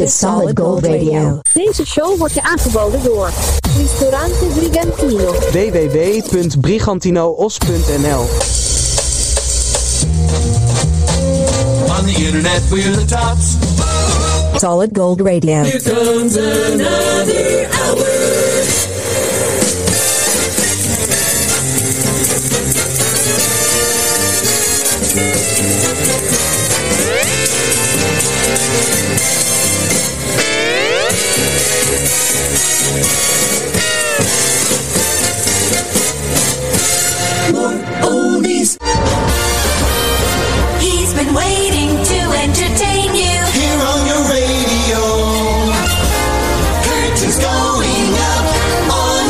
Dit is Solid Gold Radio. Deze show wordt je aangeboden door Ristorante Brigantino. www.brigantinoos.nl On the internet, we're the tops. Solid Gold Radio. Here comes another hour. More oldies. He's been waiting to entertain you. Here on your radio. Curtains going up on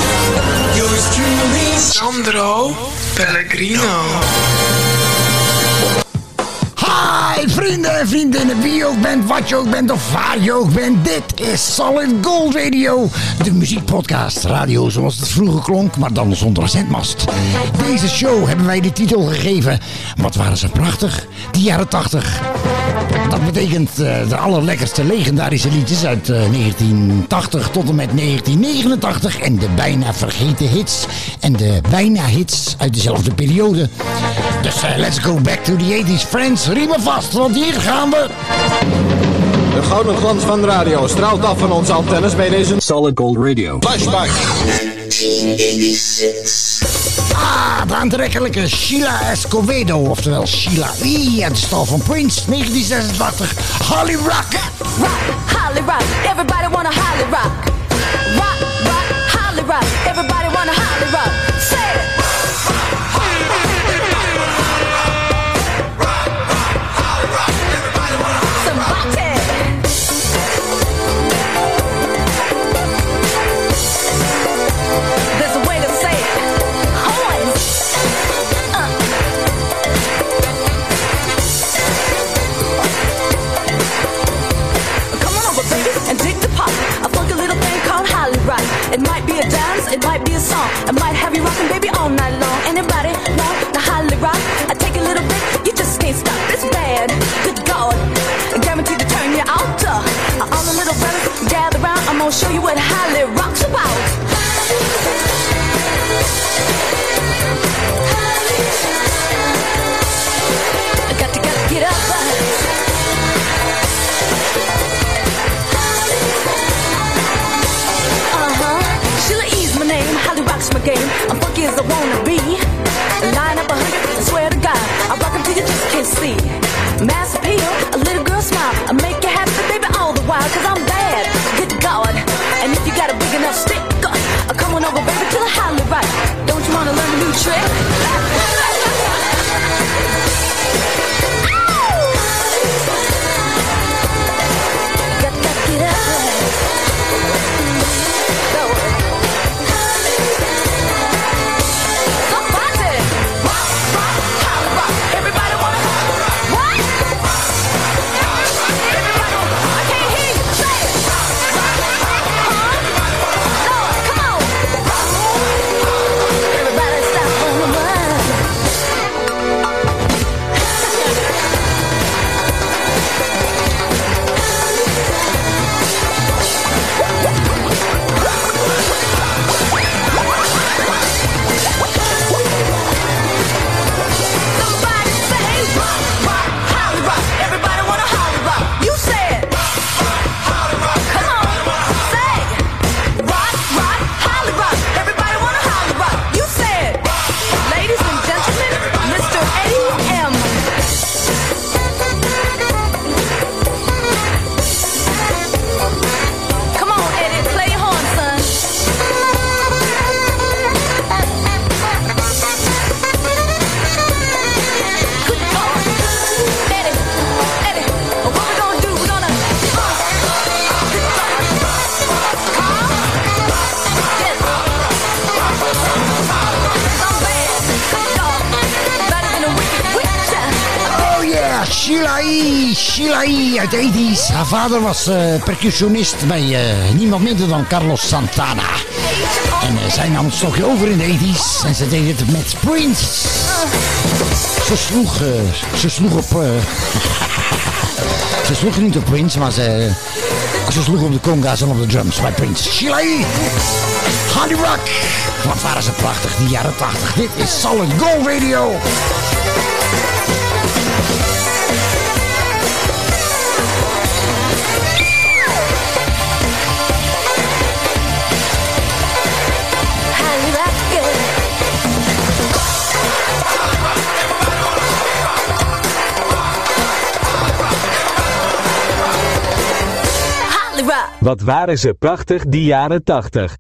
yours truly. Sandro Pellegrino. Hi vrienden en vriendinnen, wie je ook bent, wat je ook bent of waar je ook bent. Dit is Solid Gold Radio, de muziekpodcast. Radio zoals het vroeger klonk, maar dan zonder zendmast. Deze show hebben wij de titel gegeven. Wat waren ze prachtig, die jaren 80. Dat betekent eh, de allerlekkerste legendarische liedjes uit eh, 1980 tot en met 1989. En de bijna vergeten hits. En de bijna hits uit dezelfde periode. Dus eh, let's go back to the 80s, friends. Riem me vast, want hier gaan we. De gouden glans van de radio straalt af van onze antennes bij deze Solid Gold Radio. flashback. Ah, de aantrekkelijke Sheila Escovedo, oftewel Sheila E. uit de stal van Prince, 1986. Holly Rock. Rock, Holly rock, everybody wanna Holly. Rock, 80's. Haar vader was eh, percussionist bij eh, niemand minder dan Carlos Santana. En eh, zij nam het stokje over in de 80's en ze deed het met Prince. Ze sloeg, ze sloeg op... ze sloeg niet op Prince, maar ze, ze sloeg op de conga's en op de drums bij Prince. Chile! Honey Rock! Wat waren ze prachtig, die jaren 80. Dit is Solid Gold Radio. Wat waren ze prachtig die jaren 80.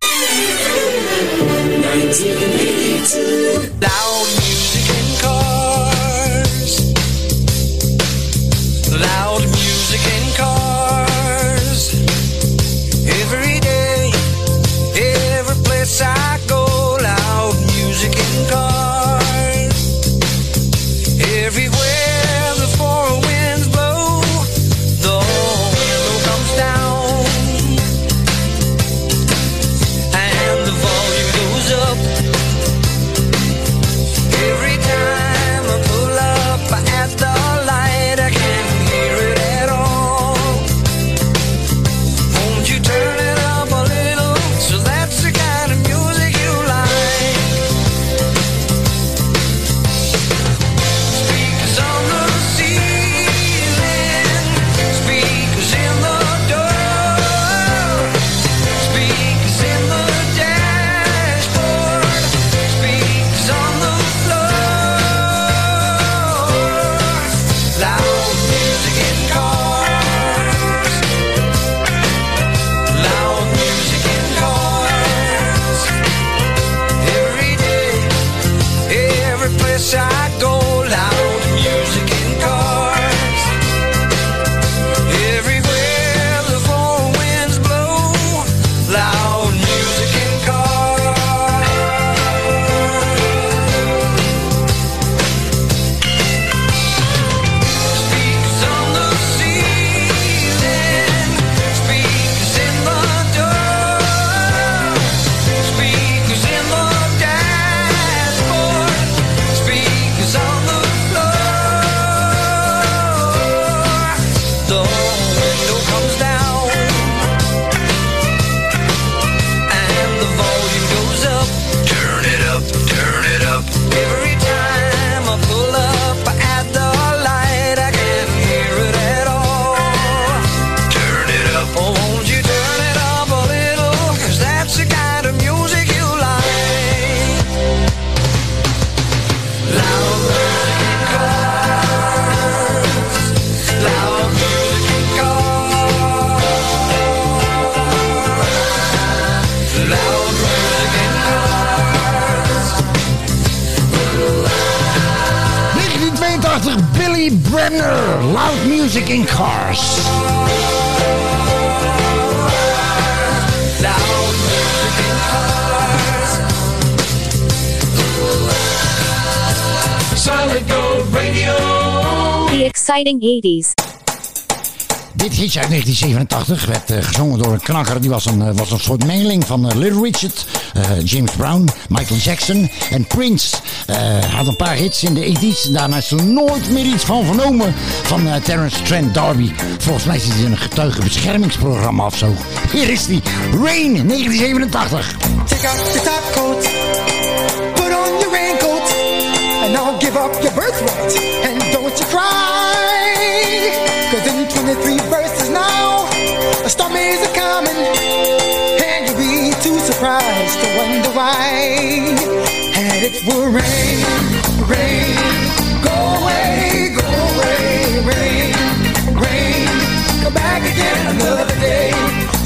Cars. The exciting 80s. Dit hitje uit 1987 werd eh, gezongen door een knakker. Die was een, eh, was een soort mengeling van uh, Little Richard, uh, James Brown, Michael Jackson en Prince. Eh, had een paar hits in de 80s. Daarna is er nooit meer iets van vernomen van eh, uh, Terence Trent D'Arby. Volgens mij zit hij in een getuigenbeschermingsprogramma of zo. Hier is die Rain 1987. Take off your top coat, put on your raincoat, and I'll give up your birthright. And don't you cry, cause in 23 verses now, a storm is a coming, and you'll be too surprised to wonder why. It will rain, rain, go away, go away, rain, rain, come back again another day.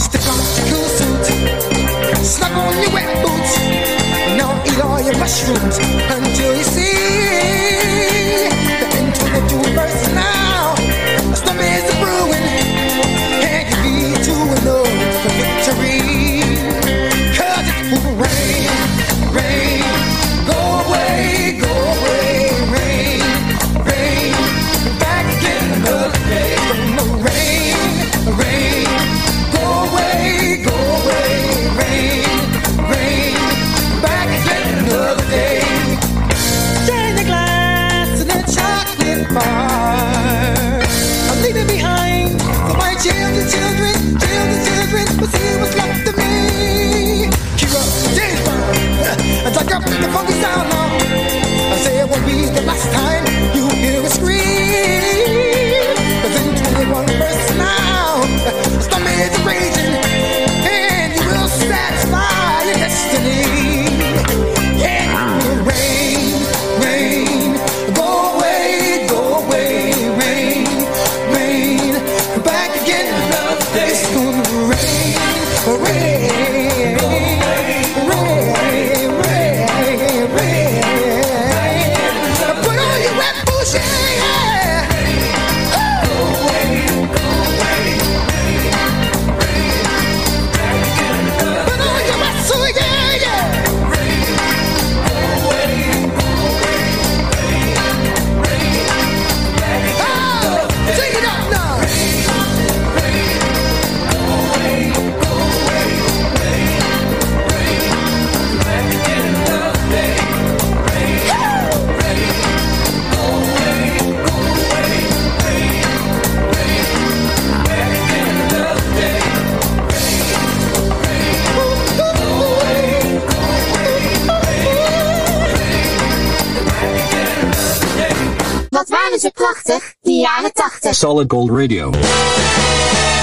ze prachtig, die jaren 80. Solid Gold Radio.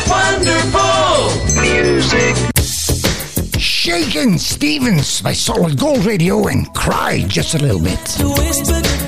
Wonderful music. Shaken Stevens by Solid Gold Radio and cry just a little bit.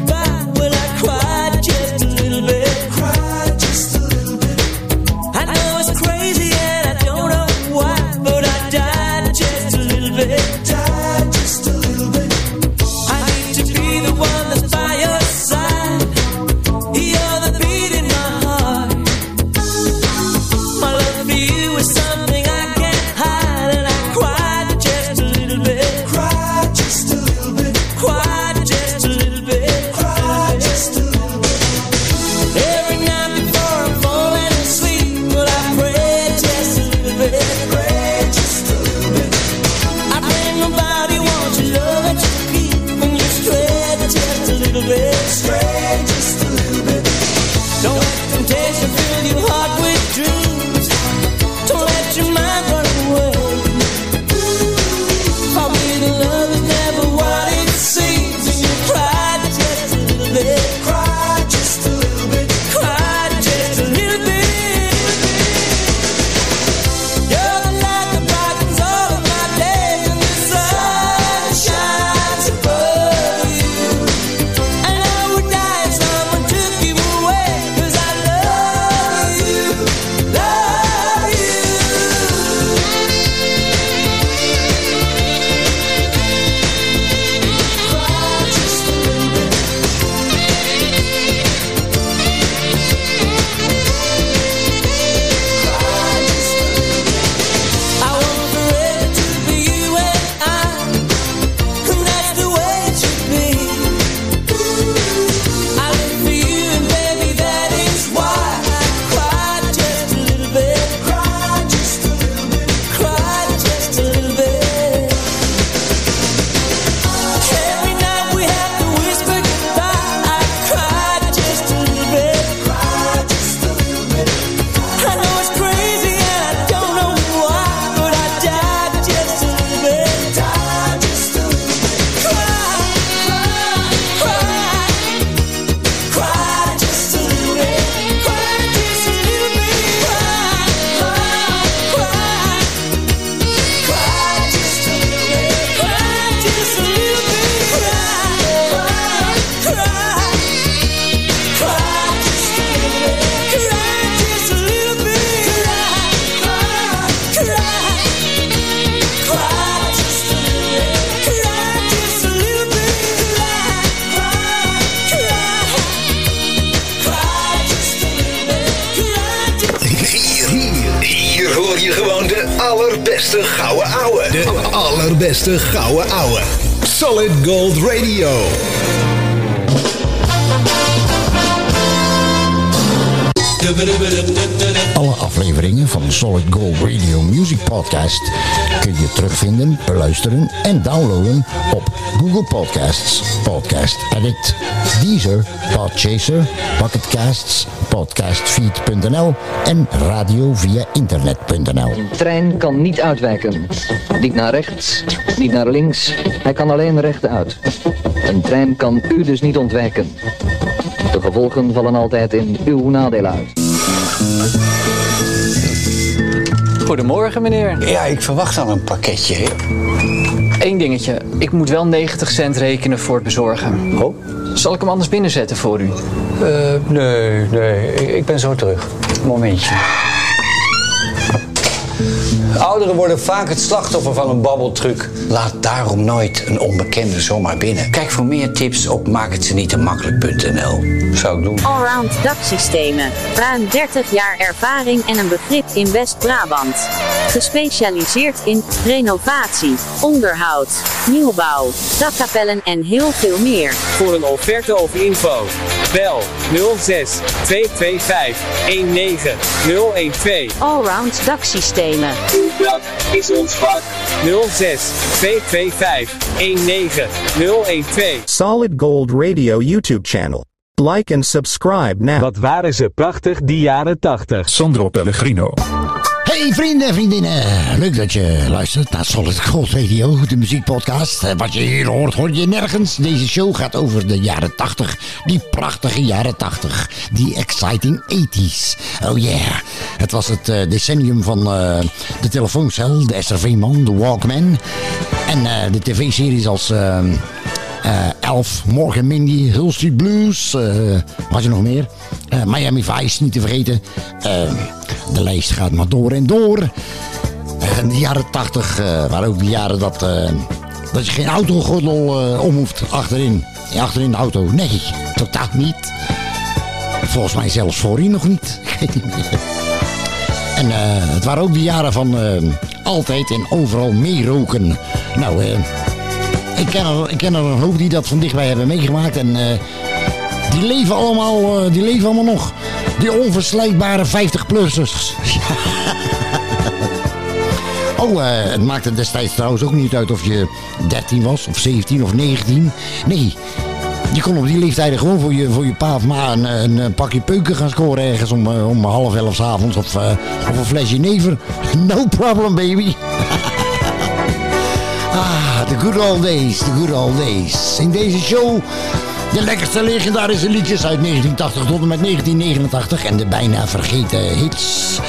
Edit, Deezer, Podchaser, bucketcasts, Podcastfeed.nl en radio via internet.nl. Een trein kan niet uitwijken. Niet naar rechts, niet naar links. Hij kan alleen rechtuit. Een trein kan u dus niet ontwijken. De gevolgen vallen altijd in uw nadeel uit. Goedemorgen, meneer. Ja, ik verwacht al een pakketje. Hè? Eén dingetje. Ik moet wel 90 cent rekenen voor het bezorgen. Oh? Zal ik hem anders binnenzetten voor u? Eh, nee, nee. Ik ben zo terug. Momentje. Ouderen worden vaak het slachtoffer van een babbeltruc. Laat daarom nooit een onbekende zomaar binnen. Kijk voor meer tips op maakhetzenietemakkelijk.nl. Zou ik doen. Allround daksystemen. Ruim 30 jaar ervaring en een begrip in West-Brabant. Gespecialiseerd in renovatie, onderhoud, nieuwbouw, dakkapellen en heel veel meer. Voor een offerte of info, bel 06 225 19 012. Allround daksystemen dat is ons vak. 06 225 19012. Solid Gold Radio YouTube channel. Like and subscribe now. Wat waren ze prachtig, die jaren 80. Sandro Pellegrino. Hey vrienden en vriendinnen, leuk dat je luistert naar Solid Gold Radio, de muziekpodcast. Eh, Wat je hier hoort, hoor je nergens. Deze show gaat over de jaren 80, die prachtige jaren 80, die exciting 80s. Oh yeah, het was het eh, decennium van eh, de telefooncel, de SRV-man, de Walkman en de tv-series als... Elf, Morgan Mindy, Hill Street Blues. eh wat je nog meer? Eh, Miami Vice, niet te vergeten. Eh, de lijst gaat maar door en door. Eh, de jaren 80 eh, waren ook de jaren dat, eh, dat je geen autogordel eh, om hoeft achterin. Achterin de auto. Nee, totaal niet. Volgens mij zelfs voorin nog niet. En eh, het waren ook de jaren van eh, altijd en overal meeroken. Nou, eh, ik, ken er, ik ken er een hoop die dat van dichtbij hebben meegemaakt. En eh, die, leven allemaal, eh, die leven allemaal nog. Die onverslijkbare 50-plussers. Oh, eh, het maakte destijds trouwens ook niet uit of je 13 was, of 17 of 19. Nee, je kon op die leeftijden gewoon voor je, voor je pa of ma een, een, pakje peuken gaan scoren ergens om, om half elf 's avonds. Of, of een flesje never. No problem, baby. the good old days, the good old days. In deze show de lekkerste legendarische liedjes uit 1980 tot en met 1989. En de bijna vergeten hits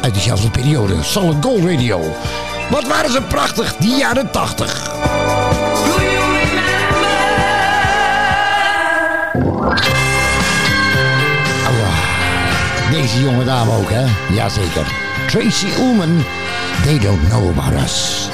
uit diezelfde periode. Solid Gold Radio. Wat waren ze prachtig, die jaren 80. Deze jonge dame ook, hè? Jazeker. Tracy Ullman, They Don't Know About Us.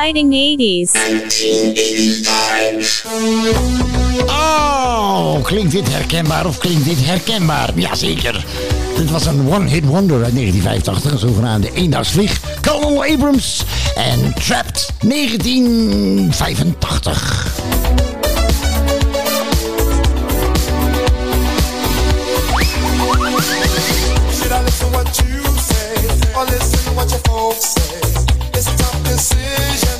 exciting 80s. 1985. Oh, klinkt dit herkenbaar of klinkt dit herkenbaar? Jazeker. Dit was een one-hit wonder uit 1985, een zogenaamde eendagsvlieg. Colonel Abrams en Trapped 1985. listen to what your folks say. It's a tough decision.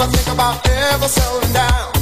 never think about ever selling down.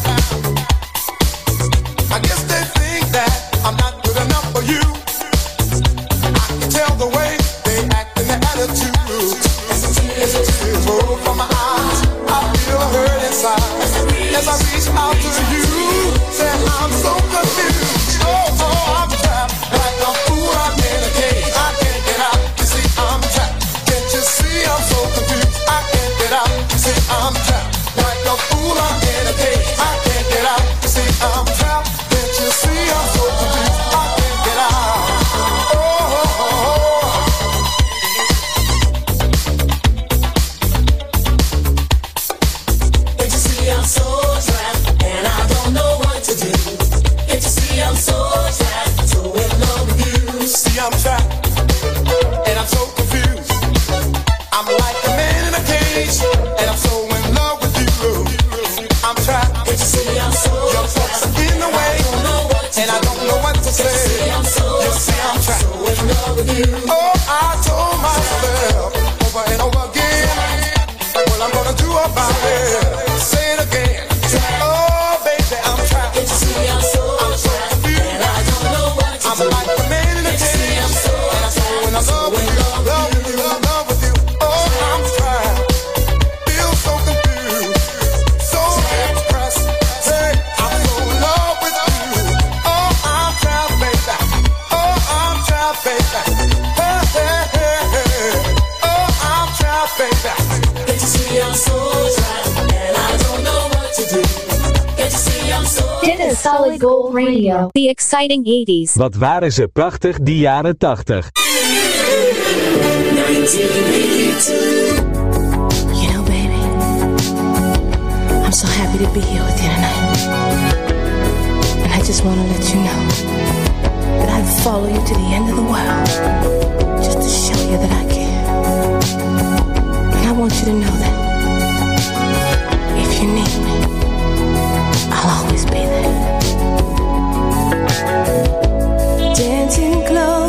Dit is Solid Gold Radio. The exciting 80s. Wat waren ze prachtig die jaren 80. You know baby, I'm so happy to be here with you tonight. And I just want to let you know that I'd follow you to the end of the world. Just to show you that I care. And I want you to know that dancing close.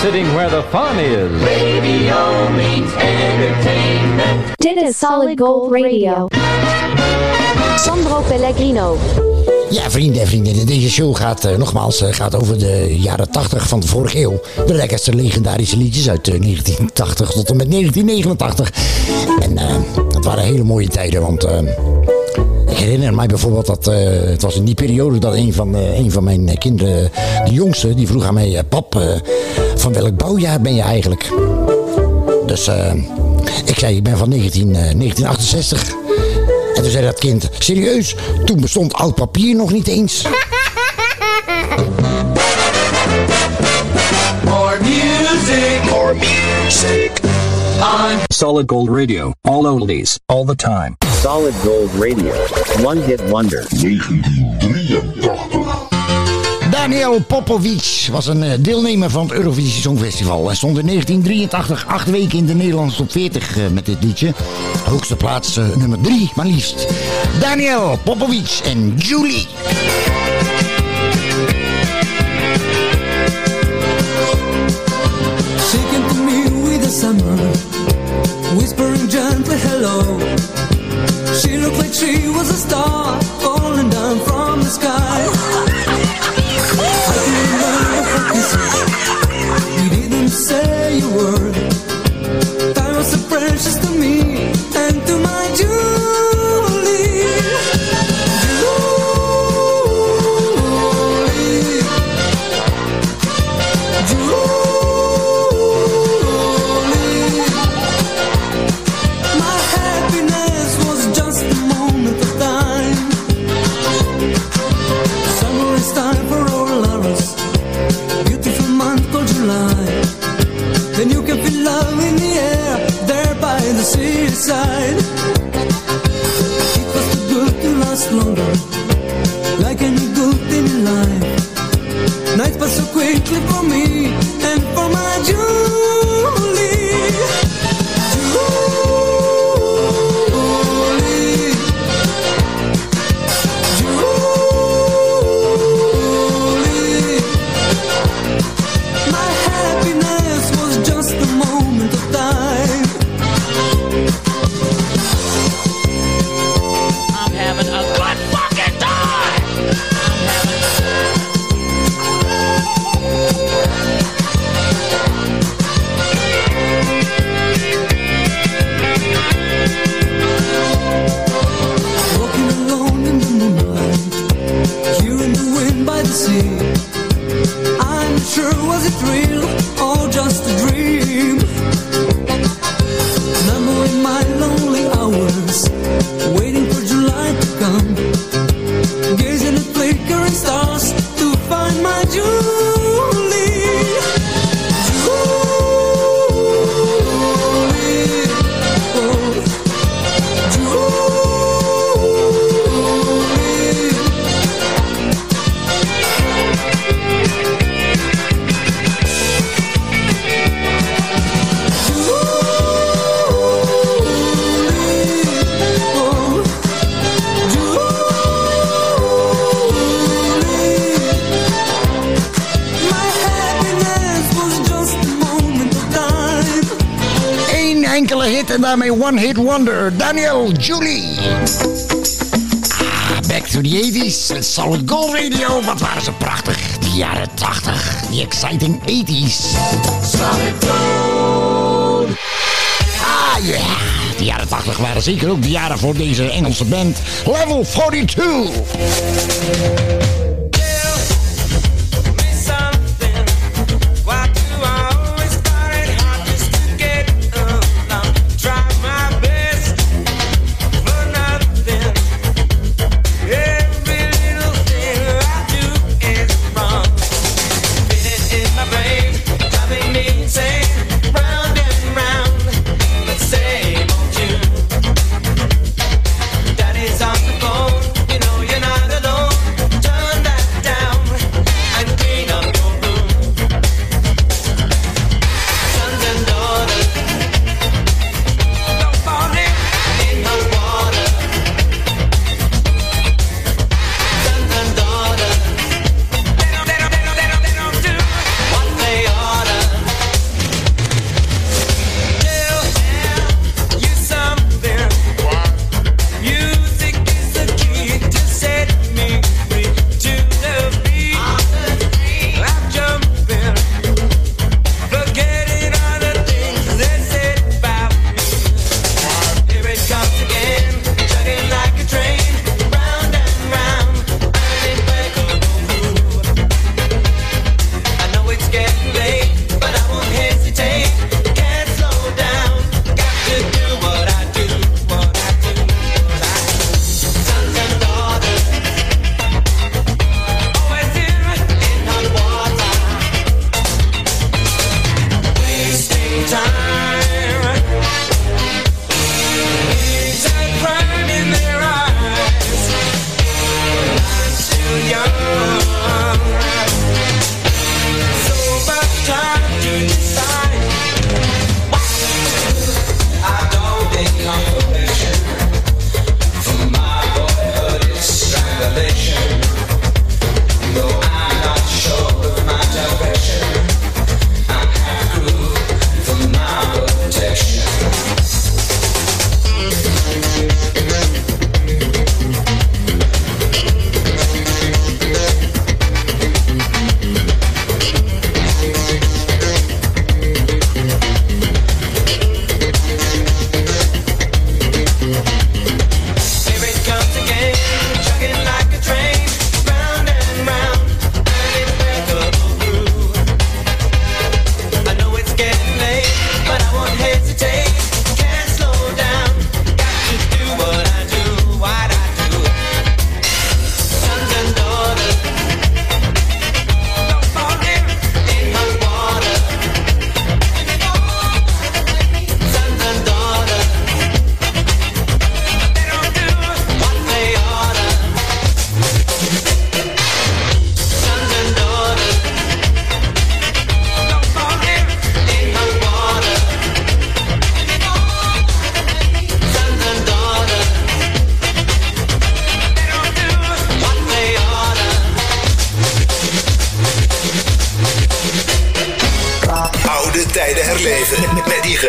Sitting where the fun is. Radio means entertainment. Dit is Solid Gold Radio. Sandro Pellegrino. Ja, vrienden en vriendinnen, deze show gaat eh, nogmaals eh, gaat over de jaren 80 van de vorige eeuw. De lekkerste legendarische liedjes uit eh, 1980 tot en met 1989. En eh het waren hele mooie tijden, want eh, herinner mij bijvoorbeeld dat eh, het was in die periode dat een van, eh, een van mijn kinderen, de jongste, die vroeg aan mij: eh, Pap, eh, van welk bouwjaar ben je eigenlijk? Dus eh, ik zei: Ik ben van 19, eh, 1968. En toen zei dat kind, serieus, toen bestond oud papier nog niet eens. More music. More music. On Solid Gold Radio. All oldies, all the time. Solid Gold Radio. One hit wonder. Daniel Popovic was een eh, deelnemer van het Eurovisie Songfestival. Hij stond in 1983 acht weken in de Nederlandse top 40 eh, met dit liedje. Hoogste plaats eh, nummer 3, maar liefst. Daniel Popovic en Julie. Came to me with the summer, whispering gently hello. She looked like she was a star en daarmee one hit wonder. Daniel Julie. Ah, back to the 80s. Solid Gold Radio. Wat waren ze prachtig. Die jaren 80. Die exciting 80s. Solid Gold. Ah, ja. De jaren 80 waren zeker ook de jaren voor deze Engelse band. Level 42.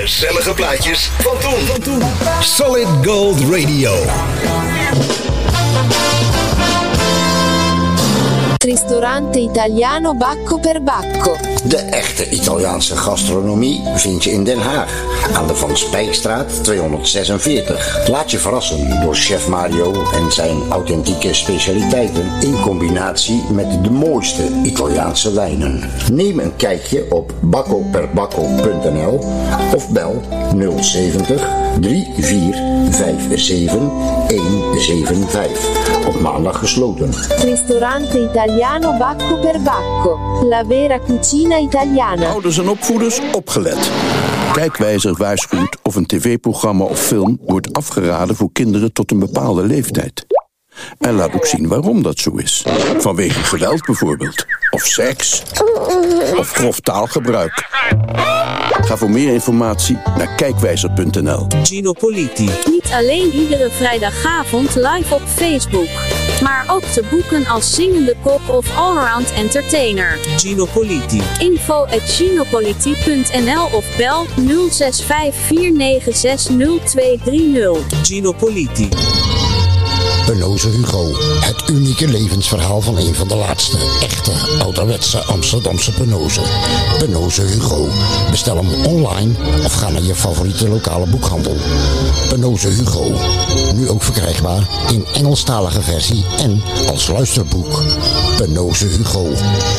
Gezellige plaatjes van toen. Solid Gold Radio. Ristorante italiano Bacco per Bacco. De echte Italiaanse gastronomie vind je in Den Haag. Aan de Van Spijkstraat 246. Laat je verrassen door chef Mario en zijn authentieke specialiteiten in combinatie met de mooiste Italiaanse wijnen. Neem een kijkje op baccoperbacco.nl of bel 070 3457 175. Op maandag gesloten. Ristorante italiano Bacco per Bacco. La vera cucina italiana. Ouders en opvoeders opgelet. Kijkwijzer waarschuwt of een tv-programma of film wordt afgeraden voor kinderen tot een bepaalde leeftijd. En laat ook zien waarom dat zo is. Vanwege geweld bijvoorbeeld. Of seks. Of grof taalgebruik. Ga voor meer informatie naar kijkwijzer.nl. Gino Politi. Niet alleen iedere vrijdagavond live op Facebook, maar ook te boeken als zingende kop of allround entertainer. Gino Politi. Info at ginopolitie.nl of bel 0654960230. Gino Politi. Penoze Hugo. Het unieke levensverhaal van een van de laatste echte ouderwetse Amsterdamse Penozen. Penoze Hugo. Bestel hem online of ga naar je favoriete lokale boekhandel. Penoze Hugo. Nu ook verkrijgbaar in Engelstalige versie en als luisterboek. Penoze Hugo.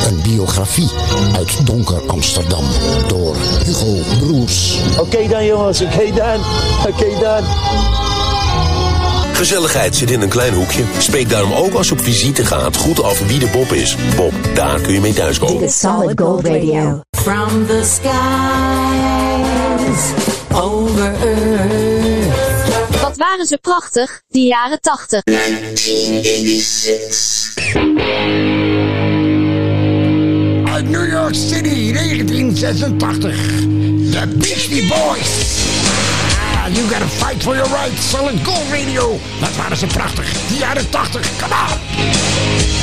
Een biografie uit donker Amsterdam door Hugo Broers. Oké dan jongens, oké dan, oké dan. Gezelligheid zit in een klein hoekje. Spreek daarom ook als je op visite gaat goed af wie de Bob is. Bob, daar kun je mee thuiskomen. Dit is Solid Gold Radio. From the skies over earth. Wat waren ze prachtig, die jaren 80. Uit New York City, 1986. The Beastie Boys. You gotta fight for your rights. Solid Gold Radio. Wat waren ze prachtig. Die jaren 80. Come on.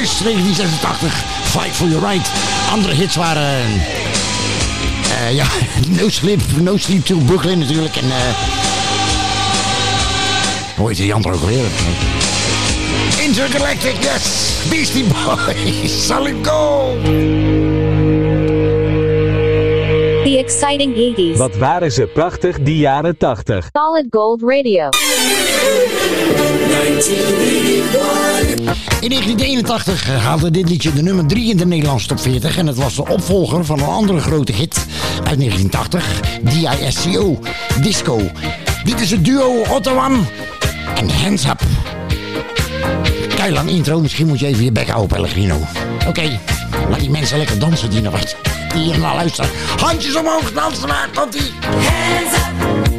1986, Fight for Your Right. Andere hits waren... Eh, ja, No Sleep, No Sleep to Brooklyn natuurlijk. En... Uh, hoe die andere ook weer? Intergalactic, yes! Beastie Boys, Solid Go! The exciting 80s. Wat waren ze prachtig die jaren 80. Solid Gold Radio. In 1981 haalde dit liedje de nummer 3 in de Nederlandse top 40 en het was de opvolger van een andere grote hit uit 1980, DISCO, Disco. Dit is het duo Ottawan en Hands Up. Keilang intro, misschien moet je even je bek houden, Pellegrino. Oké, laat die mensen lekker dansen die nog wat. Hier naar luisteren. Handjes omhoog, dansen maar, tot die Hands up.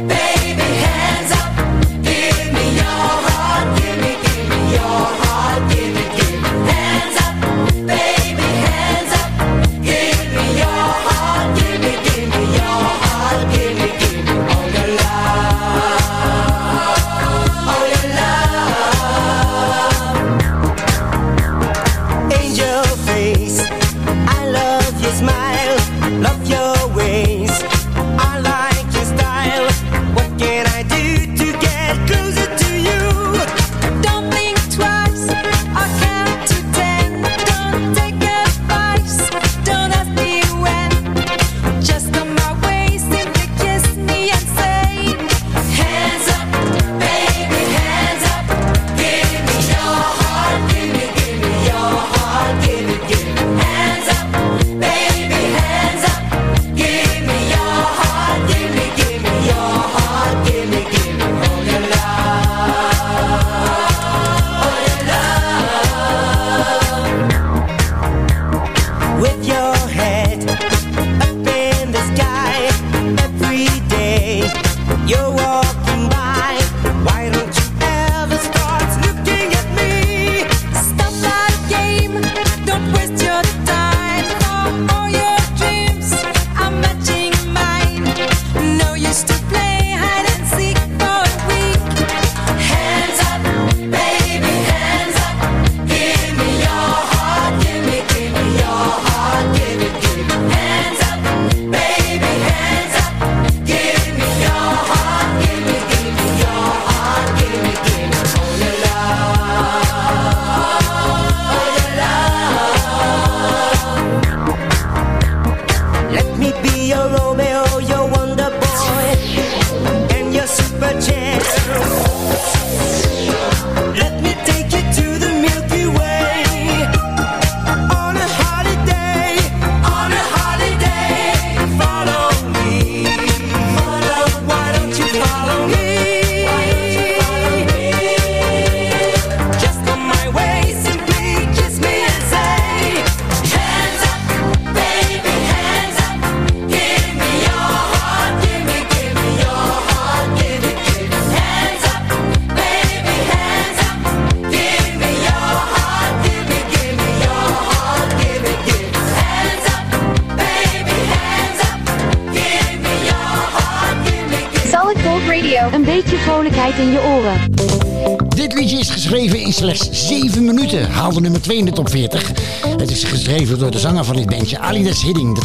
Alien is hitting.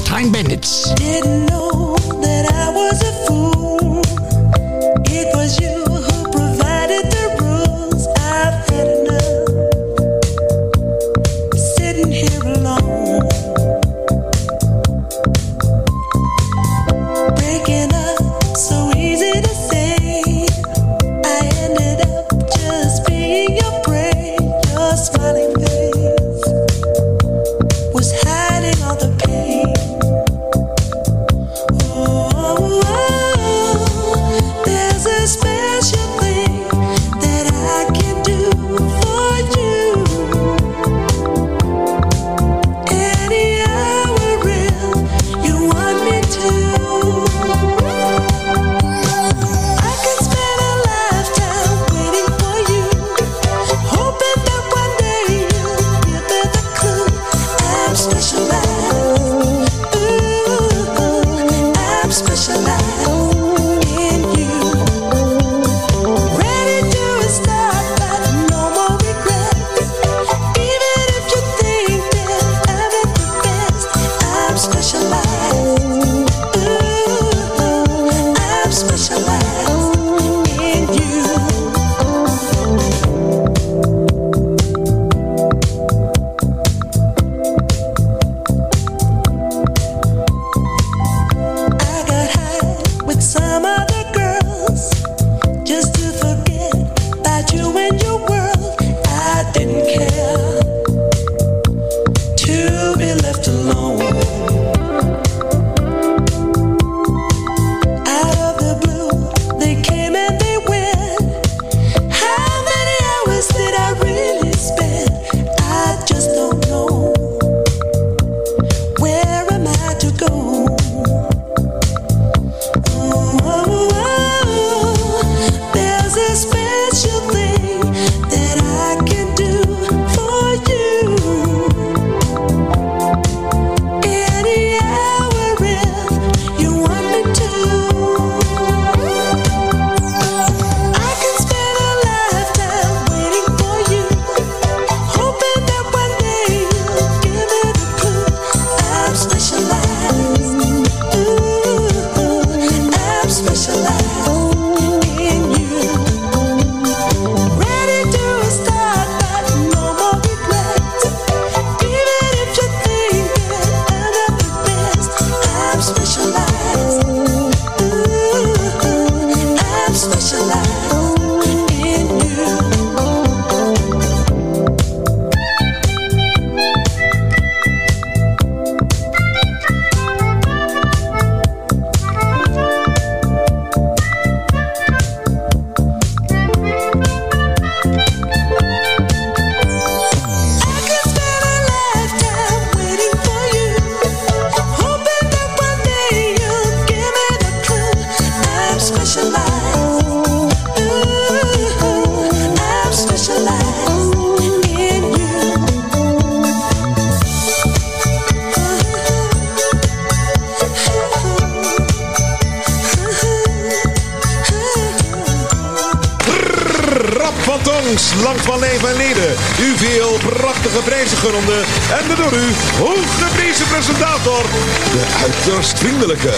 Vriendelijke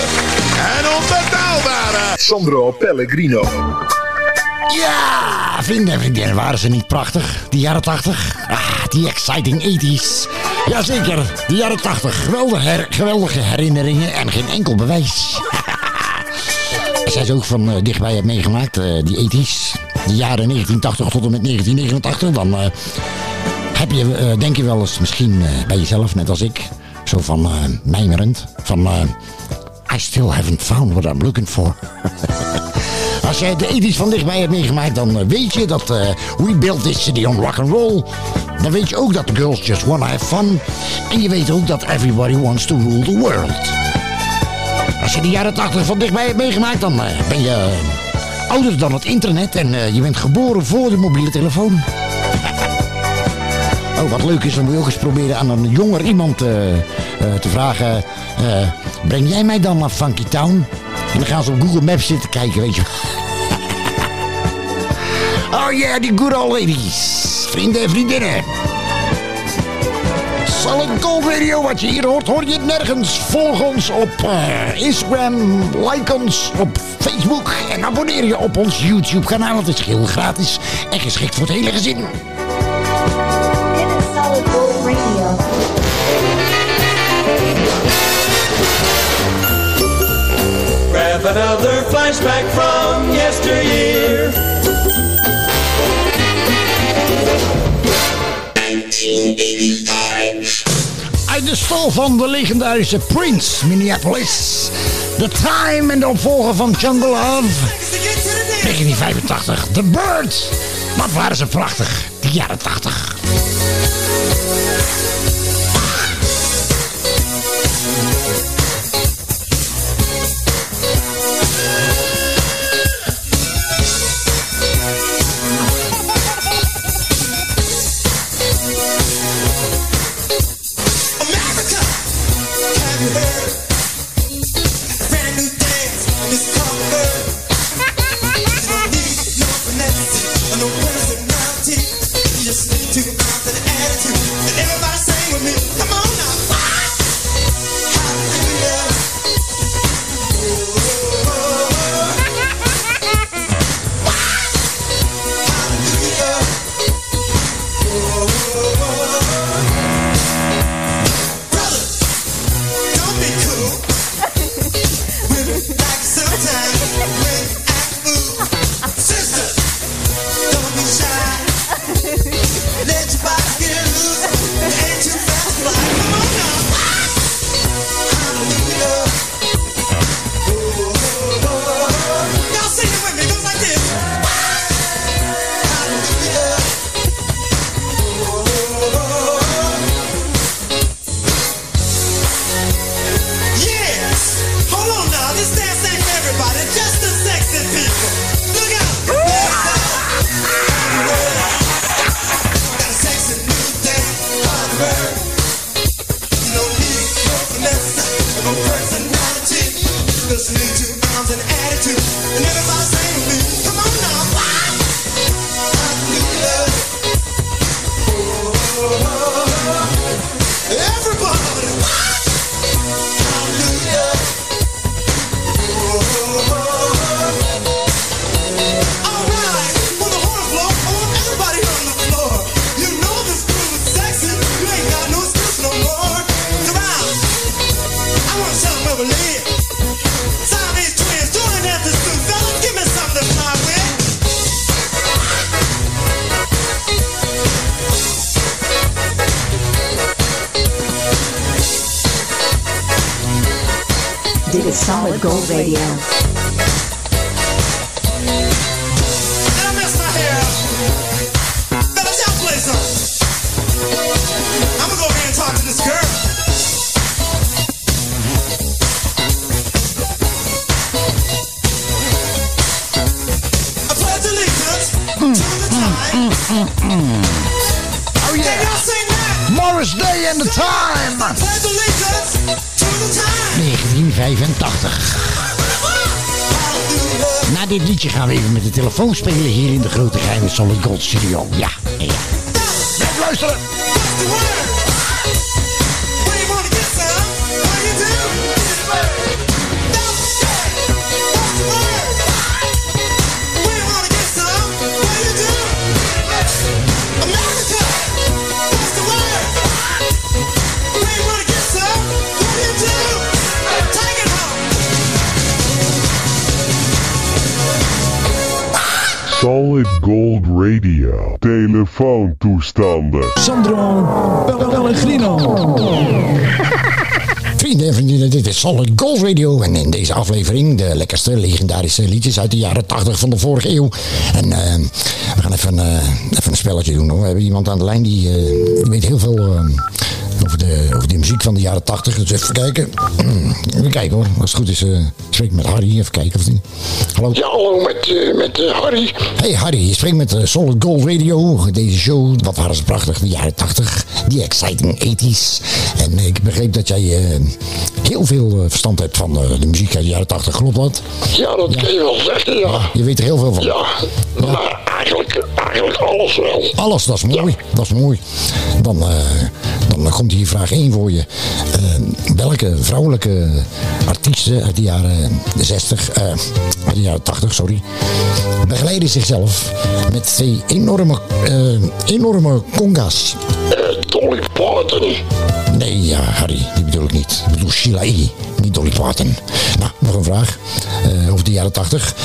en onbetaalbare Sandro Pellegrino. Ja, vrienden en waren ze niet prachtig? Die jaren 80? Ah, die exciting 80s. Jazeker, die jaren 80. Geweldige, her- geweldige herinneringen en geen enkel bewijs. Jij ze ook van eh, dichtbij hebt meegemaakt, eh, die 80s, de jaren 1980 tot en met 1989, dan eh, heb je, denk je wel eens misschien bij jezelf, net als ik, zo van eh mijmerend, van eh, I still haven't found what I'm looking for. Als jij de 80s van dichtbij hebt meegemaakt, dan eh, weet je dat we built this city on rock and roll. Dan weet je ook dat the girls just wanna have fun. En je weet ook dat everybody wants to rule the world. Als je de jaren 80 van dichtbij hebt meegemaakt, dan ben je ouder dan het internet en je bent geboren voor de mobiele telefoon. Oh, wat leuk is, dan moet ook eens proberen aan een jonger iemand eh, eh, te vragen... eh, breng jij mij dan naar Funky Town? En dan gaan ze op Google Maps zitten kijken, weet je. oh yeah, die good old ladies. Vrienden en vriendinnen. Solid Gold Radio, wat je hier hoort, hoor je het nergens. Volg ons op Instagram, like ons op Facebook en abonneer je op ons YouTube kanaal. Het is heel gratis en geschikt voor het hele gezin. Another flashback from yesteryear. Uit de stal van de legendarische Prince, Minneapolis. The Time en de opvolger van Jungle Love. 1985, The Birds. Wat waren ze prachtig, die jaren 80. Telefoon spelen hier in de grote geheime Solid Gold Studio. Ja, ja. Blijf luisteren. Telefoontoestanden. Sandro Pellegrino. Vrienden en vriendinnen, dit is Solid Gold Radio. En in deze aflevering de lekkerste legendarische liedjes uit de jaren 80 van de vorige eeuw. En eh, we gaan even, eh, even een spelletje doen hoor. We hebben iemand aan de lijn die, eh, die weet heel veel eh, over, de, over de muziek van de jaren 80. Dus even kijken. even kijken hoor. Als het goed is, eh spreek met Harry. Even kijken of die... Hallo? Ja, hallo met, eh, met eh, Harry. Hey Harry, je spreekt met Solid Gold Radio. Deze show, wat waren ze prachtig, de jaren 80. Die exciting 80s. En ik begreep dat jij heel veel verstand hebt van de muziek uit de jaren 80. Klopt dat? Ja, dat kun je wel zeggen, ja. Je weet er heel veel van. Ja, maar eigenlijk, eigenlijk alles wel. Alles, dat is mooi. Dat is mooi. Dan, eh, dan komt hier vraag 1 voor je. Eh, welke vrouwelijke artiesten uit de jaren 60, eh, uit de jaren 80, sorry, begeleiden zichzelf met twee enorme, eh, enorme conga's? Dolly Parton. Nee, ja, Harry, die bedoel ik niet. Ik bedoel Sheila E., niet Dolly Parton. Nou, nog een vraag over de jaren 80.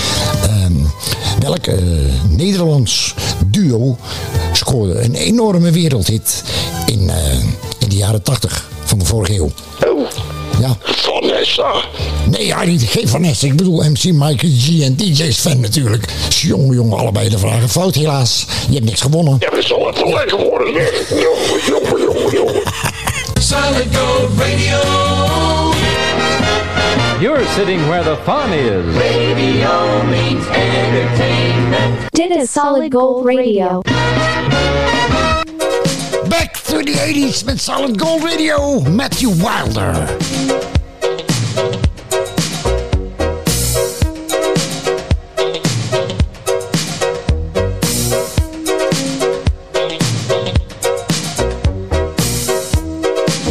Welk eh, Nederlands duo scoorde een enorme wereldhit in, eh, in de jaren 80 van de vorige eeuw? Oh, Ja. Vanessa. Nee, Harry, geen Vanessa. Ik bedoel MC Michael G en DJ Sven natuurlijk. Jongen, jongen, allebei de vragen fout helaas. Je hebt niks gewonnen. Ja, we zullen het wel lekker worden. Jongen, jongen, jongen, jongen. Solid Gold Radio. You're sitting where the fun is. Radio means entertainment. Dit is Solid Gold Radio. Back through the 80s with Solid Gold Radio. Matthew Wilder.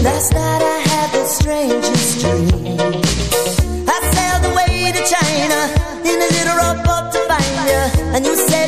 Last night and you said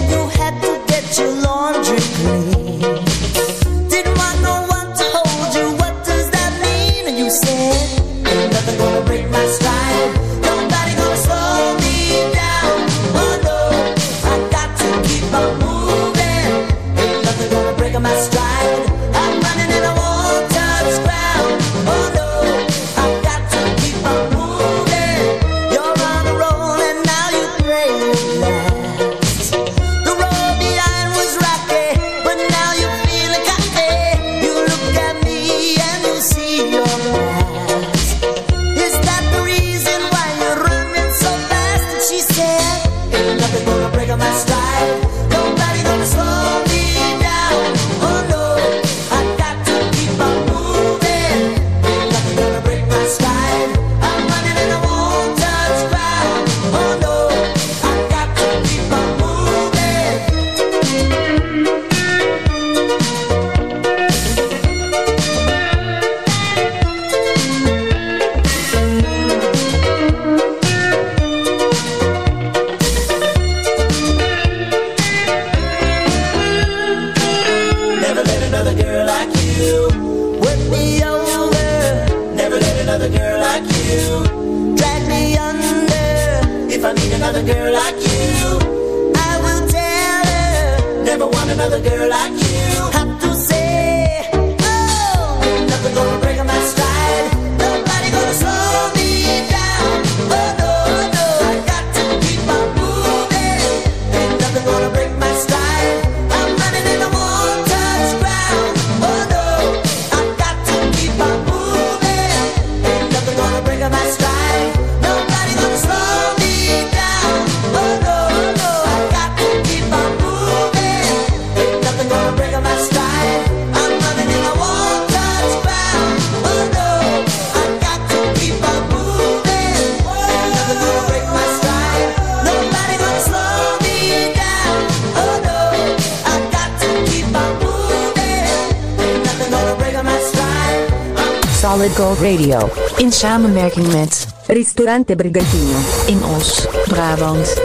Radio. In samenwerking met Ristorante Brigantino in Os, Brabant.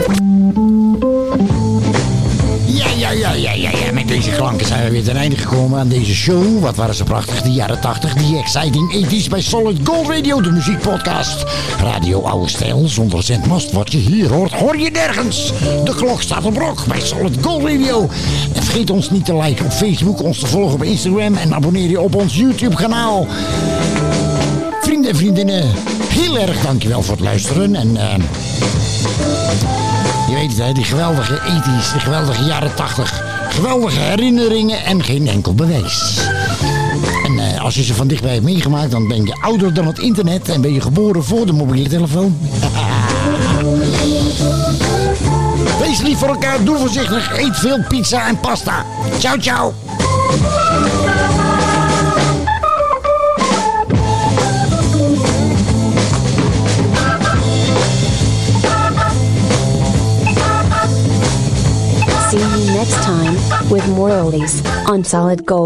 Ja, ja, ja, ja, ja, ja. Met deze klanken zijn we weer ten einde gekomen aan deze show. Wat waren ze prachtig, de jaren 80, die exciting 80s bij Solid Gold Radio, de muziekpodcast. Radio Oude Stijl, zonder zendmast. Wat je hier hoort, hoor je nergens. De klok staat op rok bij Solid Gold Radio. En vergeet ons niet te liken op Facebook, ons te volgen op Instagram en abonneer je op ons YouTube kanaal. Vrienden en vriendinnen, heel erg dankjewel voor het luisteren. En eh, je weet het, hè, die geweldige ethisch, die geweldige jaren 80. Geweldige herinneringen en geen enkel bewijs. En eh, als je ze van dichtbij hebt meegemaakt, dan ben je ouder dan het internet en ben je geboren voor de mobiele telefoon. Wees lief voor elkaar, doe voorzichtig, eet veel pizza en pasta. Ciao, ciao. Next time with more oldies on Solid Gold.